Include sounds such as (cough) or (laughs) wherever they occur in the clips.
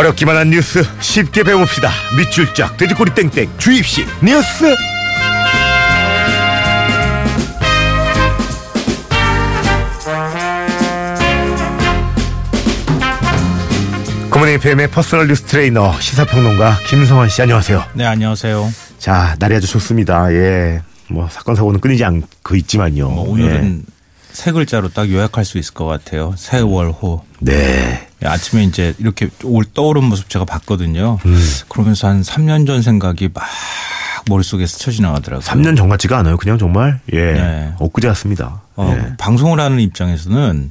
어렵기만 한 뉴스 쉽게 배웁시다. 밑줄 쫙 돼지꼬리 땡땡 주입식 뉴스. 굿모닝 FM의 personal 뉴스 트레이너 시사평론가 김성환 씨 안녕하세요. 네, 안녕하세요. 자 날이 아주 좋습니다. 예. 뭐 사건 사고는 끊이지 않고 있지만요. 뭐 오늘은 세 글자로 딱 요약할 수 있을 것 같아요. 세월호. 예. 네. 예, 아침에 이제 이렇게 올 떠오른 모습 제가 봤거든요. 음. 그러면서 한 3년 전 생각이 막 머릿속에 스쳐 지나가더라고요. 3년 전 같지가 않아요. 그냥 정말 예. 네. 엊그제 같습니다. 어, 예. 방송을 하는 입장에서는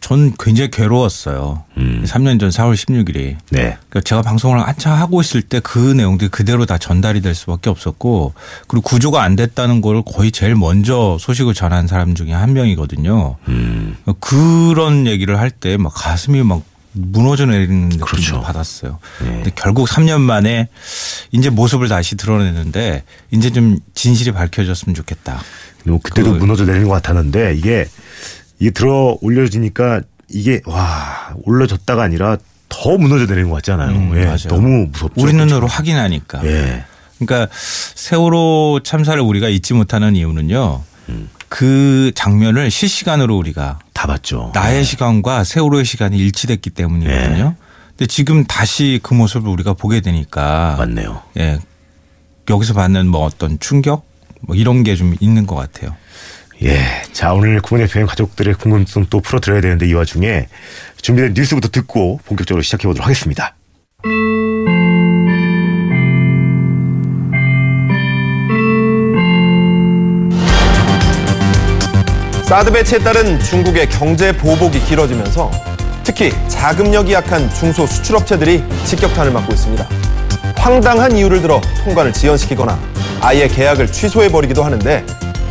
전 굉장히 괴로웠어요. 음. 3년 전 4월 16일이. 네. 그러니까 제가 방송을 한참 하고 있을 때 그 내용들이 그대로 다 전달이 될 수밖에 없었고 그리고 구조가 안 됐다는 걸 거의 제일 먼저 소식을 전한 사람 중에 한 명이거든요. 음. 그런 얘기를 할 때 막 가슴이 막 무너져 내리는 느낌을 그렇죠. 받았어요. 네. 근데 결국 3년 만에 이제 모습을 다시 드러내는데 이제 좀 진실이 밝혀졌으면 좋겠다. 뭐 그때도 그- 무너져 내리는 것 같았는데 이게 이게 들어 올려지니까 이게 와 올려졌다가 아니라 더 무너져 내리는 것 같잖아요. 음, 예. 너무 무섭죠. 우리 눈으로 확인하니까. 예. 그러니까 세월호 참사를 우리가 잊지 못하는 이유는요. 음. 그 장면을 실시간으로 우리가 다 봤죠. 나의 시간과 세월호의 시간이 일치됐기 때문이거든요. 네. 근데 지금 다시 그 모습을 우리가 보게 되니까 맞네요. 예. 여기서 받는 뭐 어떤 충격 뭐 이런 게 좀 있는 것 같아요. 예. 자, 오늘 구몬 FM 가족들의 궁금증 또 풀어드려야 되는데 이 와중에 준비된 뉴스부터 듣고 본격적으로 시작해 보도록 하겠습니다. 사드 배치에 따른 중국의 경제 보복이 길어지면서 특히 자금력이 약한 중소 수출업체들이 직격탄을 맞고 있습니다. 황당한 이유를 들어 통관을 지연시키거나 아예 계약을 취소해버리기도 하는데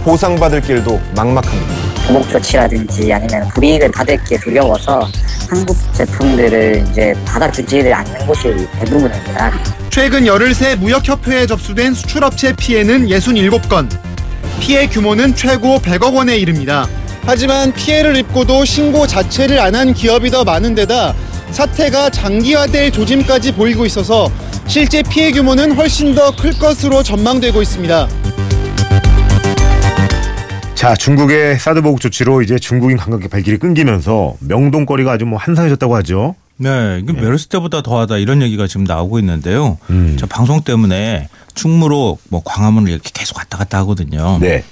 보상받을 길도 막막합니다. 보복 조치라든지 아니면 불이익을 받을 게 두려워서 한국 제품들을 이제 받아주지를 않는 곳이 대부분입니다. 최근 열흘 새 무역협회에 접수된 수출업체 피해는 67건. 피해 규모는 최고 100억 원에 이릅니다. 하지만 피해를 입고도 신고 자체를 안 한 기업이 더 많은 데다 사태가 장기화될 조짐까지 보이고 있어서 실제 피해 규모는 훨씬 더 클 것으로 전망되고 있습니다. 자, 중국의 사드 보복 조치로 이제 중국인 관광객 발길이 끊기면서 명동 거리가 아주 뭐 한산해졌다고 하죠. 네, 이게 메르스 때보다 더하다 이런 얘기가 지금 나오고 있는데요. 음. 저 방송 때문에 충무로 뭐 광화문을 이렇게 계속 왔다 갔다 하거든요. 네.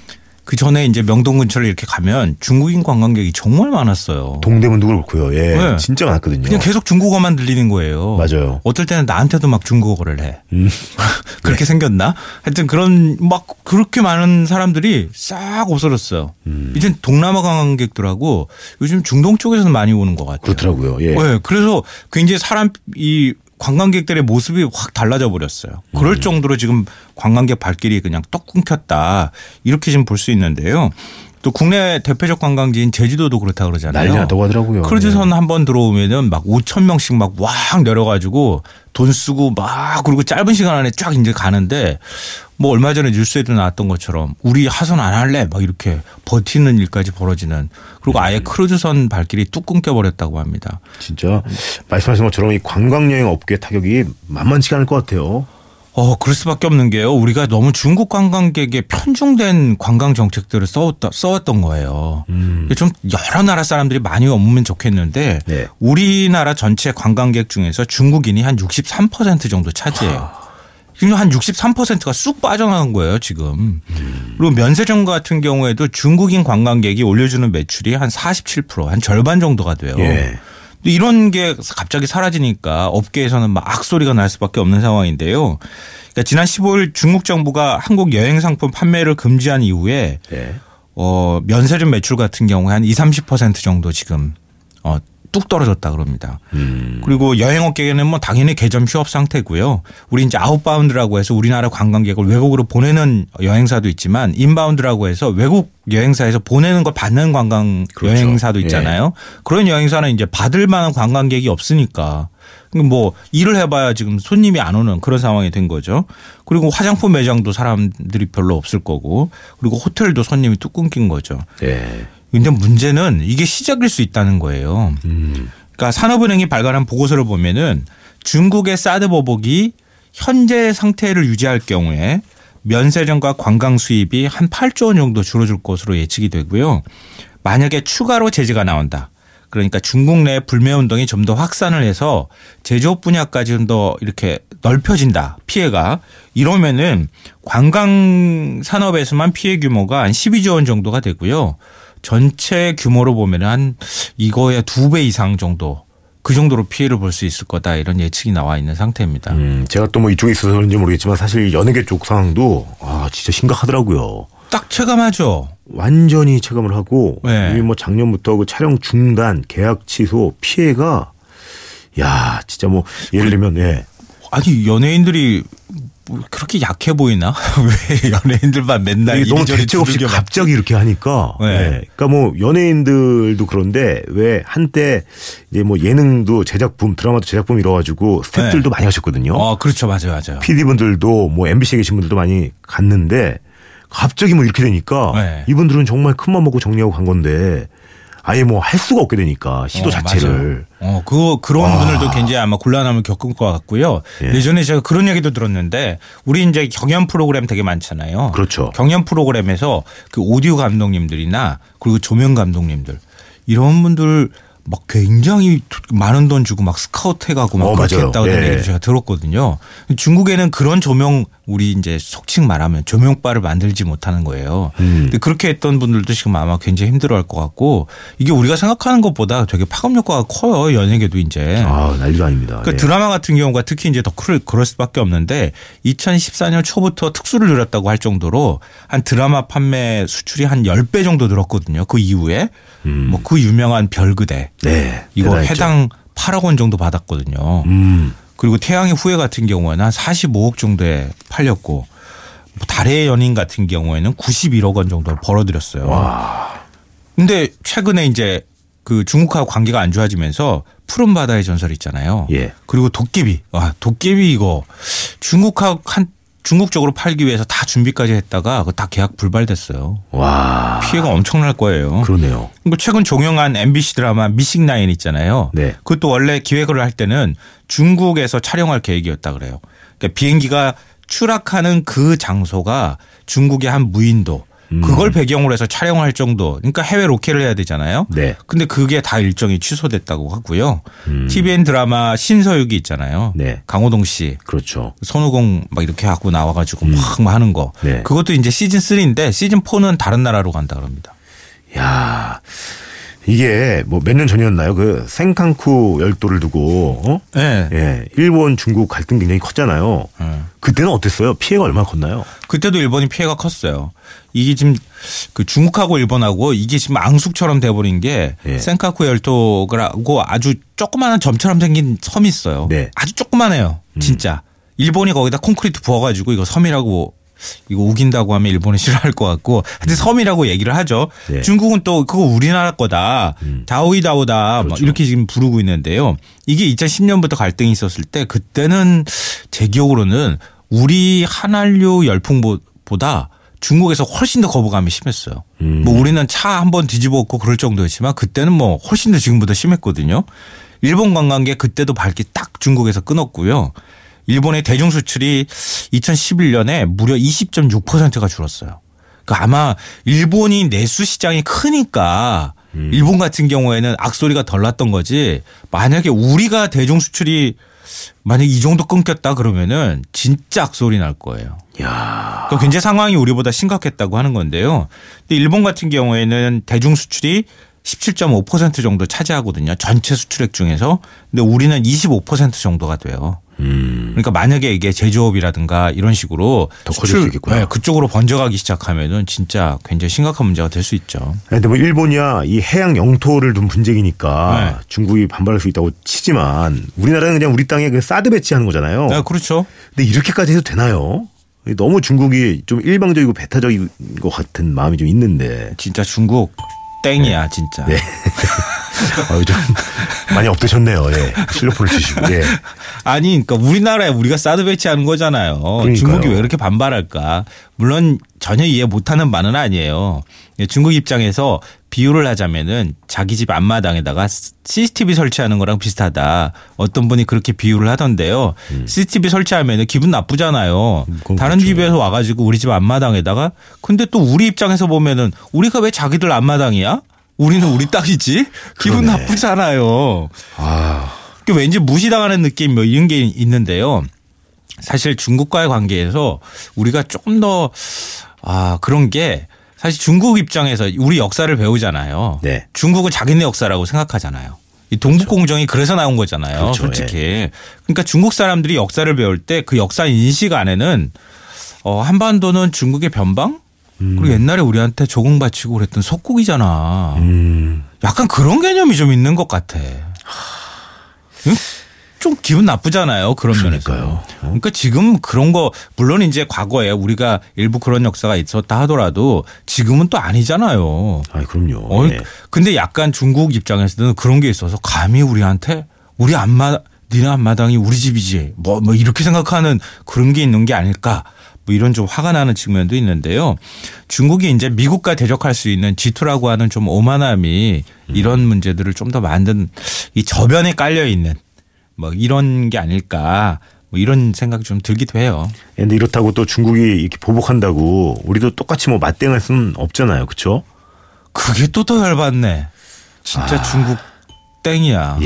그 전에 이제 명동 근처를 이렇게 가면 중국인 관광객이 정말 많았어요. 동대문도 그렇고요. 예. 네. 진짜 많았거든요. 그냥 계속 중국어만 들리는 거예요. 맞아요. 어떨 때는 나한테도 막 중국어를 해. 음. (laughs) 그렇게 생겼나? 하여튼 그런 막 그렇게 많은 사람들이 싹 없어졌어요. 음. 이젠 동남아 관광객들하고 요즘 중동 쪽에서는 많이 오는 것 같아요. 그렇더라고요. 예. 네, 그래서 굉장히 사람 이 관광객들의 모습이 확 달라져 버렸어요. 그럴 음. 정도로 지금 관광객 발길이 그냥 뚝 끊겼다 이렇게 지금 볼 수 있는데요. 또 국내 대표적 관광지인 제주도도 그렇다 그러잖아요. 난리 났다고 하더라고요. 크루즈선 한번 들어오면은 막 5천 명씩 막 왕 내려가지고 돈 쓰고 막 그리고 짧은 시간 안에 쫙 이제 가는데 뭐 얼마 전에 뉴스에도 나왔던 것처럼 우리 하선 안 할래 막 이렇게 버티는 일까지 벌어지는 그리고 아예 크루즈선 발길이 뚝 끊겨 버렸다고 합니다. 진짜 말씀하신 것처럼 이 관광여행 업계 타격이 만만치가 않을 것 같아요. 어, 그럴 수밖에 없는 게요. 우리가 너무 중국 관광객에 편중된 관광 정책들을 써왔다, 써왔던 거예요. 좀 여러 나라 사람들이 많이 오면 좋겠는데 네. 우리나라 전체 관광객 중에서 중국인이 한 63% 정도 차지해요. 지금 한 63%가 쑥 빠져나간 거예요, 지금. 그리고 면세점 같은 경우에도 중국인 관광객이 올려주는 매출이 한 47%, 한 절반 정도가 돼요. 예. 이런 게 갑자기 사라지니까 업계에서는 막 악소리가 날 수밖에 없는 상황인데요. 그러니까 지난 15일 중국 정부가 한국 여행 상품 판매를 금지한 이후에 예. 어, 면세점 매출 같은 경우에 한 20, 30% 정도 지금 어, 뚝 떨어졌다 그럽니다. 음. 그리고 여행업계는 뭐 당연히 개점 휴업 상태고요. 우리 이제 outbound라고 해서 우리나라 관광객을 외국으로 보내는 여행사도 있지만 inbound라고 해서 외국 여행사에서 보내는 걸 받는 관광 그렇죠. 여행사도 예. 있잖아요. 그런 여행사는 이제 받을 만한 관광객이 없으니까 뭐 일을 해봐야 지금 손님이 안 오는 그런 상황이 된 거죠. 그리고 화장품 매장도 사람들이 별로 없을 거고 그리고 호텔도 손님이 뚝 끊긴 거죠. 예. 근데 문제는 이게 시작일 수 있다는 거예요. 음. 그러니까 산업은행이 발간한 보고서를 보면은 중국의 사드 보복이 현재 상태를 유지할 경우에 면세점과 관광 수입이 한 8조 원 정도 줄어들 것으로 예측이 되고요. 만약에 추가로 제재가 나온다. 그러니까 중국 내 불매 운동이 좀 더 확산을 해서 제조업 분야까지 좀 더 이렇게 넓혀진다. 피해가 이러면은 관광 산업에서만 피해 규모가 한 12조 원 정도가 되고요. 전체 규모로 보면 한 이거의 두 배 이상 정도 그 정도로 피해를 볼 수 있을 거다 이런 예측이 나와 있는 상태입니다. 음, 제가 또 뭐 이쪽에 있어서 그런지 모르겠지만 사실 연예계 쪽 상황도 아 진짜 심각하더라고요. 딱 체감하죠. 완전히 체감을 하고 네. 이미 뭐 작년부터 그 촬영 중단, 계약 취소 피해가 야 진짜 뭐 예를 들면 예. 아니 연예인들이 뭐 그렇게 약해 보이나? (laughs) 왜 연예인들만 맨날 이게 너무 대책 없이 갑자기 이렇게 하니까. 네. 예. 그러니까 뭐 연예인들도 그런데 왜 한때 이제 뭐 예능도 제작품, 드라마도 제작품 이뤄가지고 스태프들도 네. 많이 하셨거든요. 어 그렇죠 맞아요 맞아요. PD 분들도 뭐 MBC에 계신 분들도 많이 갔는데 갑자기 뭐 이렇게 되니까 네. 이분들은 정말 큰맘 먹고 정리하고 간 건데 아예 뭐 할 수가 없게 되니까 시도 어, 자체를. 맞아요. 어, 그 그런 분들도 굉장히 아마 곤란함을 겪을 것 같고요. 예. 예. 전에 제가 그런 얘기도 들었는데 우리 이제 경연 프로그램 되게 많잖아요. 그렇죠. 경연 프로그램에서 그 오디오 감독님들이나 그리고 조명 감독님들 이런 분들 막 굉장히 많은 돈 주고 막 스카우트 해가고 막 어, 그렇게 맞아요. 했다고 하는 예. 얘기도 제가 들었거든요. 중국에는 그런 조명 우리 이제 속칭 말하면 조명바를 만들지 못하는 거예요. 음. 근데 그렇게 했던 분들도 지금 아마 굉장히 힘들어할 것 같고 이게 우리가 생각하는 것보다 되게 파급 효과가 커요 연예계도 이제. 아 난리도 아닙니다. 그 예. 드라마 같은 경우가 특히 이제 더 클, 그럴 수밖에 없는데 2014년 초부터 특수를 누렸다고 할 정도로 한 드라마 판매 수출이 한 10배 정도 늘었거든요. 그 이후에 뭐그 유명한 별그대 네. 이거 대단했죠. 해당 8억 원 정도 받았거든요. 음. 그리고 태양의 후예 같은 경우에는 한 45억 정도에 팔렸고 뭐 달의 연인 같은 경우에는 91억 원 정도 벌어들였어요. 근데 최근에 이제 그 중국하고 관계가 안 좋아지면서 푸른 바다의 전설 있잖아요. 예. 그리고 도깨비. 아, 도깨비 이거 중국하고 한 중국 쪽으로 팔기 위해서 다 준비까지 했다가 다 계약 불발됐어요. 와. 피해가 엄청날 거예요. 그러네요. 그리고 최근 종영한 MBC 드라마 미싱 나인 있잖아요. 네. 그것도 원래 기획을 할 때는 중국에서 촬영할 계획이었다 그래요. 그러니까 비행기가 추락하는 그 장소가 중국의 한 무인도 음. 그걸 배경으로 해서 촬영할 정도. 그러니까 해외 로케를 해야 되잖아요. 네. 근데 그게 다 일정이 취소됐다고 하고요. TVN 드라마 신서유기 있잖아요. 음. 네. 강호동 씨. 그렇죠. 손오공 막 이렇게 하고 나와 가지고 막, 막 하는 거. 네. 그것도 이제 시즌 3인데 시즌 4는 다른 나라로 간다 그럽니다. 야 이게 뭐 몇 년 전이었나요? 그 생칸쿠 열도를 두고 어? 네. 예, 일본 중국 갈등 굉장히 컸잖아요. 음. 그때는 어땠어요? 피해가 얼마나 컸나요? 그때도 일본이 피해가 컸어요. 이게 지금 그 중국하고 일본하고 이게 지금 앙숙처럼 돼버린 게 예. 센카쿠 열도라고 아주 조그마한 점처럼 생긴 섬이 있어요. 네. 아주 조그마해요. 진짜. 일본이 거기다 콘크리트 부어가지고 이거 섬이라고 이거 우긴다고 하면 일본이 (laughs) 싫어할 것 같고 하여튼 섬이라고 얘기를 하죠. 네. 중국은 또 그거 우리나라 거다. 다오이다오다. 막 그렇죠. 이렇게 지금 부르고 있는데요. 이게 2010년부터 갈등이 있었을 때 그때는 제 기억으로는 우리 한한류 열풍보다 중국에서 훨씬 더 거부감이 심했어요. 음. 뭐 우리는 차 한 번 뒤집어 엎고 그럴 정도였지만 그때는 뭐 훨씬 더 지금보다 심했거든요. 일본 관광객 그때도 발기 딱 중국에서 끊었고요. 일본의 대중 수출이 2011년에 무려 20.6%가 줄었어요. 그 아마 일본이 내수 시장이 크니까 일본 같은 경우에는 악소리가 덜 났던 거지. 만약에 우리가 대중 수출이 만약 이 정도 끊겼다 그러면은 진짜 악소리 날 거예요. 야 그 굉장히 상황이 우리보다 심각했다고 하는 건데요. 근데 일본 같은 경우에는 대중 수출이 17.5% 정도 차지하거든요. 전체 수출액 중에서. 근데 우리는 25% 정도가 돼요. 음. 그러니까 만약에 이게 제조업이라든가 이런 식으로 더 커질 수 있겠구나. 네, 그쪽으로 번져가기 시작하면은 진짜 굉장히 심각한 문제가 될 수 있죠. 근데 뭐 일본이야 이 해양 영토를 둔 분쟁이니까 네. 중국이 반발할 수 있다고 치지만 우리나라는 그냥 우리 땅에 그 사드 배치하는 거잖아요. 네, 그렇죠. 근데 이렇게까지 해도 되나요? 너무 중국이 좀 일방적이고 배타적인 것 같은 마음이 좀 있는데. 진짜 중국 땡이야 진짜. 네. 어, (laughs) 좀 많이 업되셨네요. 예. 실로폰을 치시고. 예. 아니, 그러니까 우리나라에 우리가 사드 배치하는 거잖아요. 그러니까요. 중국이 왜 이렇게 반발할까? 물론 전혀 이해 못하는 바는 아니에요. 중국 입장에서 비유를 하자면은 자기 집 앞마당에다가 CCTV 설치하는 거랑 비슷하다. 어떤 분이 그렇게 비유를 하던데요. CCTV 설치하면은 기분 나쁘잖아요. 음, 다른 그렇죠. 집에서 와가지고 우리 집 앞마당에다가 근데 또 우리 입장에서 보면은 우리가 왜 자기들 앞마당이야? 우리는 우리 땅이지? 기분. 나쁘잖아요. 아, 그 왠지 무시당하는 느낌 뭐 이런 게 있는데요. 사실 중국과의 관계에서 우리가 조금 더 아, 그런 게 사실 중국 입장에서 우리 역사를 배우잖아요. 네. 중국은 자기네 역사라고 생각하잖아요. 이 동북공정이 그래서 나온 거잖아요. 그렇죠. 솔직히. 그러니까 중국 사람들이 역사를 배울 때 그 역사 인식 안에는 어, 한반도는 중국의 변방? 그리고 옛날에 우리한테 조공 바치고 그랬던 속국이잖아. 음, 약간 그런 개념이 좀 있는 것 같아. 응? 좀 기분 나쁘잖아요. 그런 그러니까요. 면에서. 그러니까 지금 그런 거 물론 이제 과거에 우리가 일부 그런 역사가 있었다 하더라도 지금은 또 아니잖아요. 아, 그럼요. 어, 예. 근데 약간 중국 입장에서는 그런 게 있어서 감히 우리한테 우리 앞마 니네 앞마당이 우리 집이지 뭐, 뭐 이렇게 생각하는 그런 게 있는 게 아닐까 뭐 이런 좀 화가 나는 측면도 있는데요. 중국이 이제 미국과 대적할 수 있는 G2라고 하는 좀 오만함이 이런 문제들을 좀 더 만든 이 저변에 깔려 있는 뭐 이런 게 아닐까 뭐 이런 생각이 좀 들기도 해요. 근데 이렇다고 또 중국이 이렇게 보복한다고 우리도 똑같이 뭐 맞대응할 수는 없잖아요. 그렇죠? 그게 또 더 열받네. 진짜 중국 땡이야.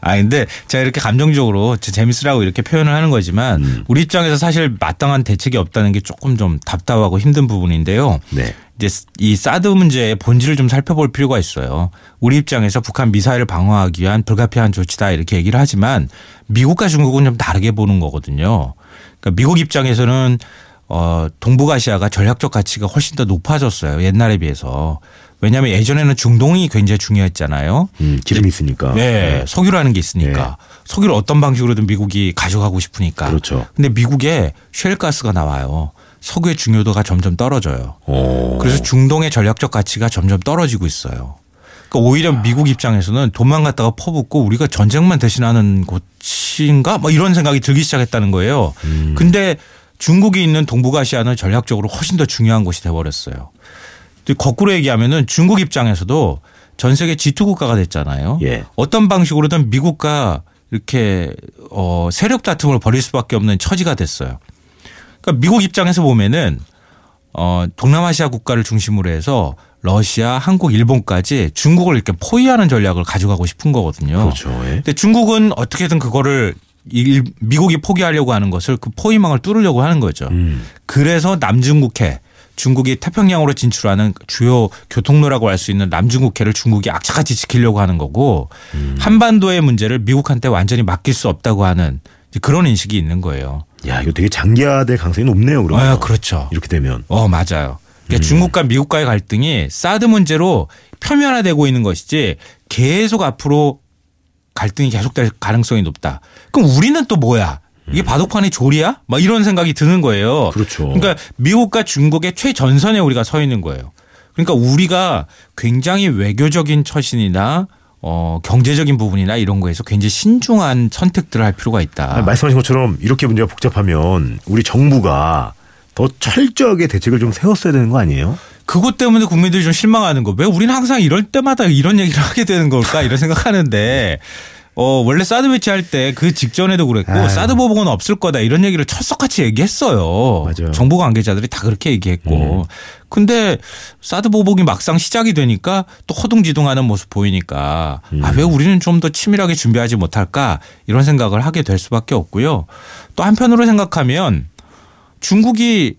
아 근데 제가 이렇게 감정적으로 제- 재밌으라고 이렇게 표현을 하는 거지만 우리 입장에서 사실 마땅한 대책이 없다는 게 조금 좀 답답하고 힘든 부분인데요. 네. 이제 이 사드 문제의 본질을 좀 살펴볼 필요가 있어요. 우리 입장에서 북한 미사일을 방어하기 위한 불가피한 조치다 이렇게 얘기를 하지만 미국과 중국은 좀 다르게 보는 거거든요. 그러니까 미국 입장에서는 어 동북아시아가 전략적 가치가 훨씬 더 높아졌어요. 옛날에 비해서. 왜냐하면 예전에는 중동이 굉장히 중요했잖아요. 음, 기름이 있으니까. 네, 석유라는 게 있으니까 네. 석유를 어떤 방식으로든 미국이 가져가고 싶으니까. 그렇죠. 근데 미국에 쉘 가스가 나와요. 석유의 중요도가 점점 떨어져요. 어. 그래서 중동의 전략적 가치가 점점 떨어지고 있어요. 그러니까 오히려 미국 입장에서는 도망갔다가 퍼붓고 우리가 전쟁만 대신하는 곳인가? 뭐 이런 생각이 들기 시작했다는 거예요. 근데 중국이 있는 동북아시아는 전략적으로 훨씬 더 중요한 곳이 돼버렸어요. 거꾸로 얘기하면은 중국 입장에서도 전 세계 G2 국가가 됐잖아요. 예. 어떤 방식으로든 미국과 이렇게 어 세력 다툼을 벌일 수밖에 없는 처지가 됐어요. 그러니까 미국 입장에서 보면은 어 동남아시아 국가를 중심으로 해서 러시아, 한국, 일본까지 중국을 이렇게 포위하는 전략을 가져가고 싶은 거거든요. 그렇죠. 예. 근데 중국은 어떻게든 그거를 일- 미국이 포기하려고 하는 것을 그 포위망을 뚫으려고 하는 거죠. 음. 그래서 남중국해 중국이 태평양으로 진출하는 주요 교통로라고 할수 있는 남중국해를 중국이 악착같이 지키려고 하는 거고 한반도의 문제를 미국한테 완전히 맡길 수 없다고 하는 그런 인식이 있는 거예요. 야, 이거 되게 장기화될 가능성이 높네요. 그러면. 아, 그렇죠. 이렇게 되면. 어, 맞아요. 그러니까 중국과 미국과의 갈등이 사드 문제로 표면화되고 있는 것이지 계속 앞으로 갈등이 계속될 가능성이 높다. 그럼 우리는 또 뭐야? 이게 바둑판의 조리야? 막 이런 생각이 드는 거예요. 그렇죠. 그러니까 미국과 중국의 최전선에 우리가 서 있는 거예요. 그러니까 우리가 굉장히 외교적인 처신이나 어, 경제적인 부분이나 이런 거에서 굉장히 신중한 선택들을 할 필요가 있다. 아, 말씀하신 것처럼 이렇게 문제가 복잡하면 우리 정부가 더 철저하게 대책을 좀 세웠어야 되는 거 아니에요? 그것 때문에 국민들이 좀 실망하는 거. 왜 우리는 항상 이럴 때마다 이런 얘기를 하게 되는 걸까? 이런 생각하는데 어, 원래 사드 배치할 때 그 직전에도 그랬고 아유. 사드 보복은 없을 거다 이런 얘기를 철석같이 얘기했어요. 맞아요. 음. 정부 관계자들이 다 그렇게 얘기했고. 근데 사드 보복이 막상 시작이 되니까 또 허둥지둥하는 모습 보이니까 아, 왜 우리는 좀 더 치밀하게 준비하지 못할까 이런 생각을 하게 될 수밖에 없고요. 또 한편으로 생각하면 중국이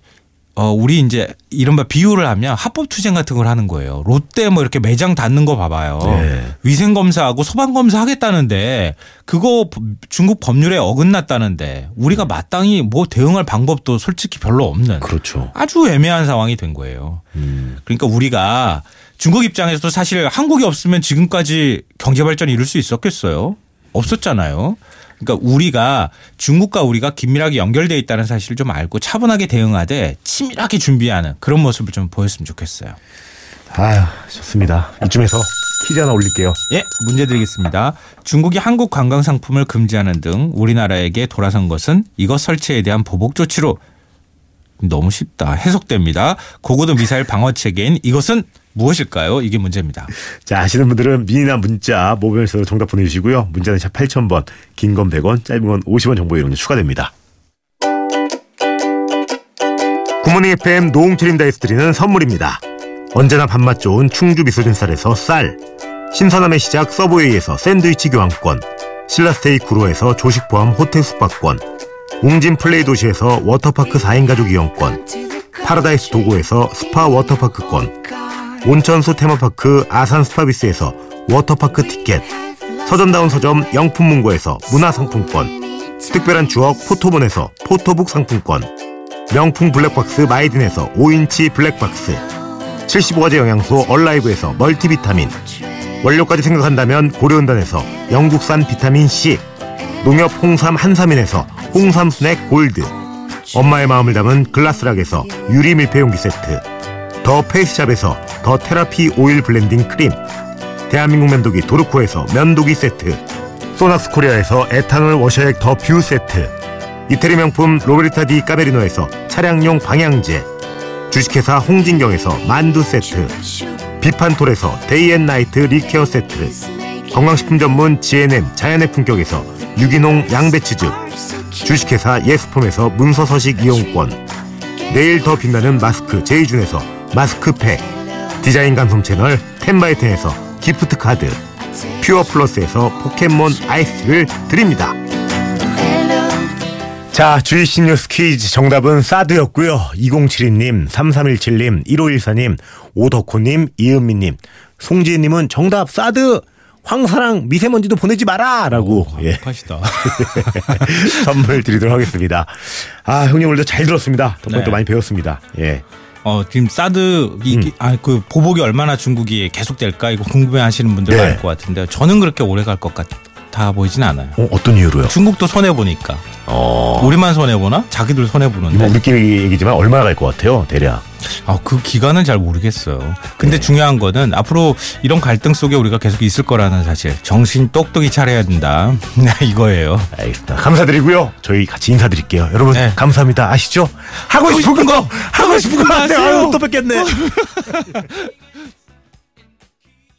어 우리 이제 이른바 비유를 하면 합법 투쟁 같은 걸 하는 거예요. 롯데 뭐 이렇게 매장 닫는 거 봐봐요. 네. 위생 검사하고 소방 검사 하겠다는데 그거 중국 법률에 어긋났다는데 우리가 마땅히 뭐 대응할 방법도 솔직히 별로 없는 그렇죠. 아주 애매한 상황이 된 거예요. 음. 그러니까 우리가 중국 입장에서도 사실 한국이 없으면 지금까지 경제 발전 이룰 수 있었겠어요? 없었잖아요. 그러니까 우리가 중국과 우리가 긴밀하게 연결돼 있다는 사실을 좀 알고 차분하게 대응하되 치밀하게 준비하는 그런 모습을 좀 보였으면 좋겠어요. 아유, 좋습니다. 이쯤에서 퀴즈 하나 올릴게요. 예, 문제 드리겠습니다. 중국이 한국 관광 상품을 금지하는 등 우리나라에게 돌아선 것은 이것 설치에 대한 보복 조치로 너무 쉽다. 해석됩니다. 고고도 미사일 방어 체계인 이것은 무엇일까요? 이게 문제입니다. 자, 아시는 분들은 미니나 문자, 모바일에서 정답 보내주시고요. 문자는 샵 8000번, 긴 건 100원, 짧은 건 50원 정보 이용료 추가됩니다. 굿모닝 FM 노홍철입니다에서 드리는 선물입니다. 언제나 밥맛 좋은 충주 미소진 쌀에서 쌀, 신선함의 시작 서브웨이에서 샌드위치 교환권, 신라스테이 구로에서 조식 포함 호텔 숙박권, 웅진 플레이 도시에서 워터파크 4인 가족 이용권, 파라다이스 도고에서 스파 워터파크권, 온천수 테마파크 아산 스파비스에서 워터파크 티켓, 서점다운 서점 영풍문고에서 문화상품권, 특별한 추억 포토본에서 포토북 상품권, 명품 블랙박스 마이딘에서 5인치 블랙박스, 75가지 영양소 얼라이브에서 멀티비타민, 원료까지 생각한다면 고려은단에서 영국산 비타민C, 농협 홍삼 한삼인에서 홍삼 스낵 골드, 엄마의 마음을 담은 글라스락에서 유리 밀폐용기 세트, 더 페이스샵에서 더 테라피 오일 블렌딩 크림, 대한민국 면도기 도르코에서 면도기 세트, 소낙스 코리아에서 에탄올 워셔액 더 뷰 세트, 이태리 명품 로베르타 디 까메리노에서 차량용 방향제, 주식회사 홍진경에서 만두 세트, 비판톨에서 데이앤나이트 리케어 세트, 건강식품 전문 GNM 자연의 품격에서 유기농 양배추즙, 주식회사 예스폼에서 문서서식 이용권, 내일 더 빛나는 마스크 제이준에서 마스크팩, 디자인 감성 채널 텐바이텐에서 기프트 카드, 퓨어 플러스에서 포켓몬 아이스를 드립니다. 자, 주입식 뉴스 퀴즈 정답은 사드였고요. 2072님, 3317님, 1514님, 오덕호님, 이은미님, 송지혜님은 정답 사드! 황사랑 미세먼지도 보내지 마라! 라고 예, 하시다. (laughs) 선물 드리도록 하겠습니다. 아, 형님 오늘도 잘 들었습니다. 덕분에 네. 또 많이 배웠습니다. 예. 어, 지금 사드 이, 음. 아, 그 보복이 얼마나 중국이 계속될까 이거 궁금해하시는 분들 네. 많을 것 같은데 저는 그렇게 오래 갈 것 같아 보이진 않아요. 어, 어떤 이유로요? 중국도 손해 보니까 어. 우리만 손해 보나? 자기들 손해 뭐 보는데. 우리끼리 얘기지만 얼마나 갈 것 같아요, 대략. 아, 그 기간은 잘 모르겠어요. 네. 근데 중요한 거는 앞으로 이런 갈등 속에 우리가 계속 있을 거라는 사실. 정신 똑똑히 차려야 된다. (laughs) 이거예요. 알겠습니다. 감사드리고요. 저희 같이 인사드릴게요. 여러분, 네. 감사합니다. 아시죠? 하고 싶은 거, 하고 싶은 거. 하세요. 아유, 또 뵙겠네. (laughs)